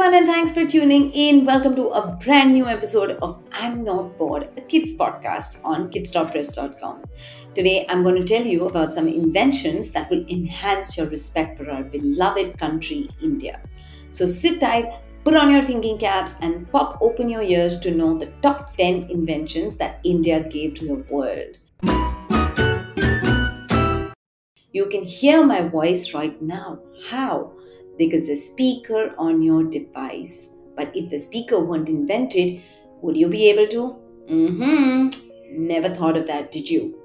everyone, and thanks for tuning in. Welcome to a brand new episode of I'm Not Bored, a kids podcast on kids.press.com. Today, I'm going to tell you about some inventions that will enhance your respect for our beloved country, India. So sit tight, put on your thinking caps, and pop open your ears to know the top 10 inventions that India gave to the world. You can hear my voice right now. How? Because the speaker on your device. But if the speaker weren't invented, would you be able to? Mm-hmm. Never thought of that, did you?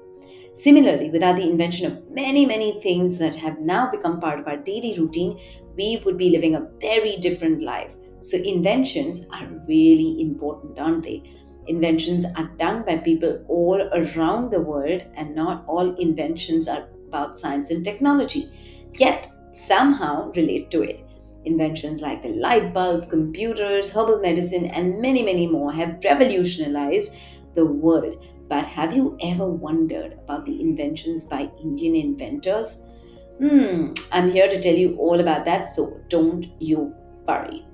Similarly, without the invention of many, many things that have now become part of our daily routine, we would be living a very different life. So, inventions are really important, aren't they? Inventions are done by people all around the world, and not all inventions are about science and technology. Yet, somehow relate to it. Inventions like the light bulb, computers, herbal medicine, and many, many more have revolutionized the world. But have you ever wondered about the inventions by Indian inventors? Hmm, I'm here to tell you all about that, so don't you worry.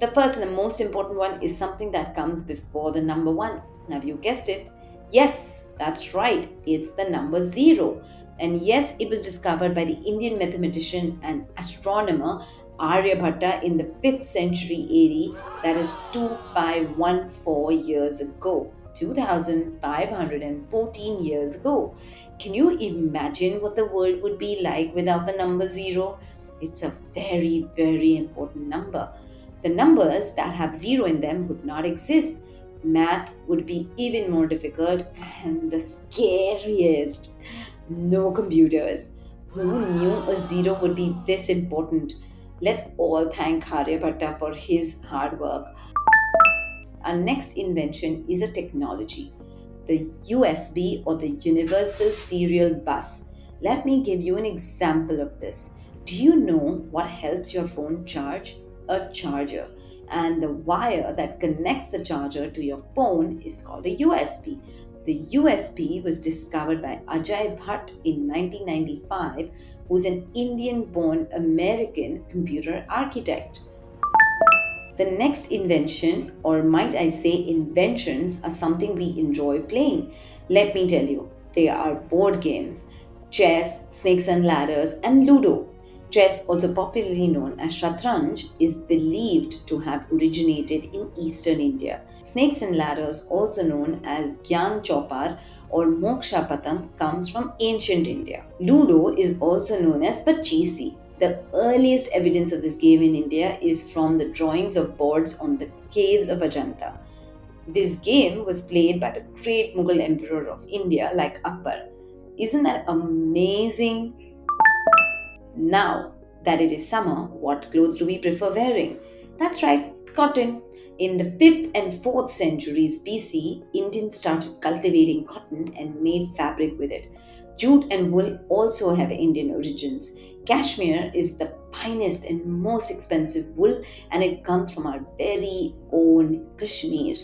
The first and the most important one is something that comes before the number one. Have you guessed it? Yes, that's right, it's the number zero. And yes, it was discovered by the Indian mathematician and astronomer Aryabhatta in the 5th century AD, that is 2514 years ago, 2514 years ago. Can you imagine what the world would be like without the number zero? It's a very, very important number. The numbers that have zero in them would not exist. Math would be even more difficult and the scariest no computers. Who knew a zero would be this important? Let's all thank Aryabhatta for his hard work. Our next invention is a technology the USB or the Universal Serial Bus. Let me give you an example of this. Do you know what helps your phone charge? A charger. And the wire that connects the charger to your phone is called a USB. The USB was discovered by Ajay Bhatt in 1995, who's an Indian born American computer architect. The next invention, or might I say inventions, are something we enjoy playing. Let me tell you, they are board games chess, snakes and ladders, and Ludo. Chess, also popularly known as Shatranj, is believed to have originated in eastern India. Snakes and ladders, also known as Gyan Chopar or Moksha Patam, comes from ancient India. Ludo is also known as Pachisi. The earliest evidence of this game in India is from the drawings of boards on the caves of Ajanta. This game was played by the great Mughal emperor of India, like Akbar. Isn't that amazing? Now that it is summer, what clothes do we prefer wearing? That's right, cotton. In the 5th and 4th centuries BC, Indians started cultivating cotton and made fabric with it. Jute and wool also have Indian origins. Cashmere is the finest and most expensive wool, and it comes from our very own Kashmir.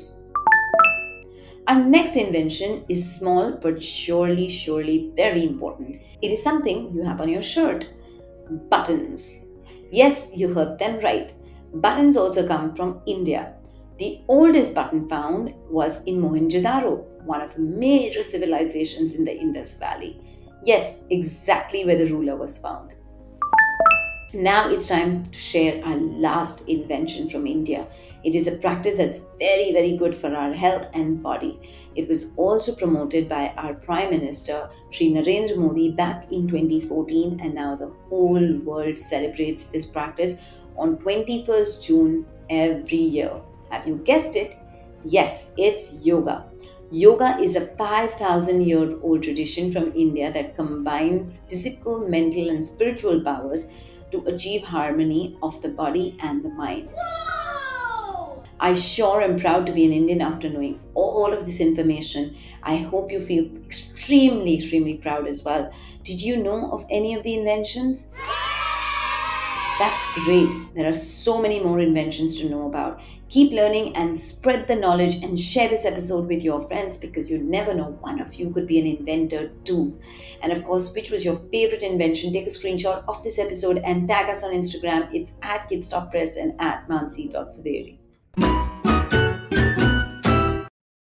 Our next invention is small but surely, surely very important. It is something you have on your shirt buttons. Yes, you heard them right. Buttons also come from India. The oldest button found was in Mohenjo-daro, one of the major civilizations in the Indus Valley. Yes, exactly where the ruler was found. Now it's time to share our last invention from India. It is a practice that's very, very good for our health and body. It was also promoted by our Prime Minister, Sri Narendra Modi, back in 2014, and now the whole world celebrates this practice on 21st June every year. Have you guessed it? Yes, it's yoga. Yoga is a 5,000 year old tradition from India that combines physical, mental, and spiritual powers to achieve harmony of the body and the mind. I sure am proud to be an Indian after knowing all of this information. I hope you feel extremely, extremely proud as well. Did you know of any of the inventions? That's great. There are so many more inventions to know about. Keep learning and spread the knowledge and share this episode with your friends because you never know, one of you could be an inventor too. And of course, which was your favorite invention? Take a screenshot of this episode and tag us on Instagram. It's at kids.press and at mansi.saveri.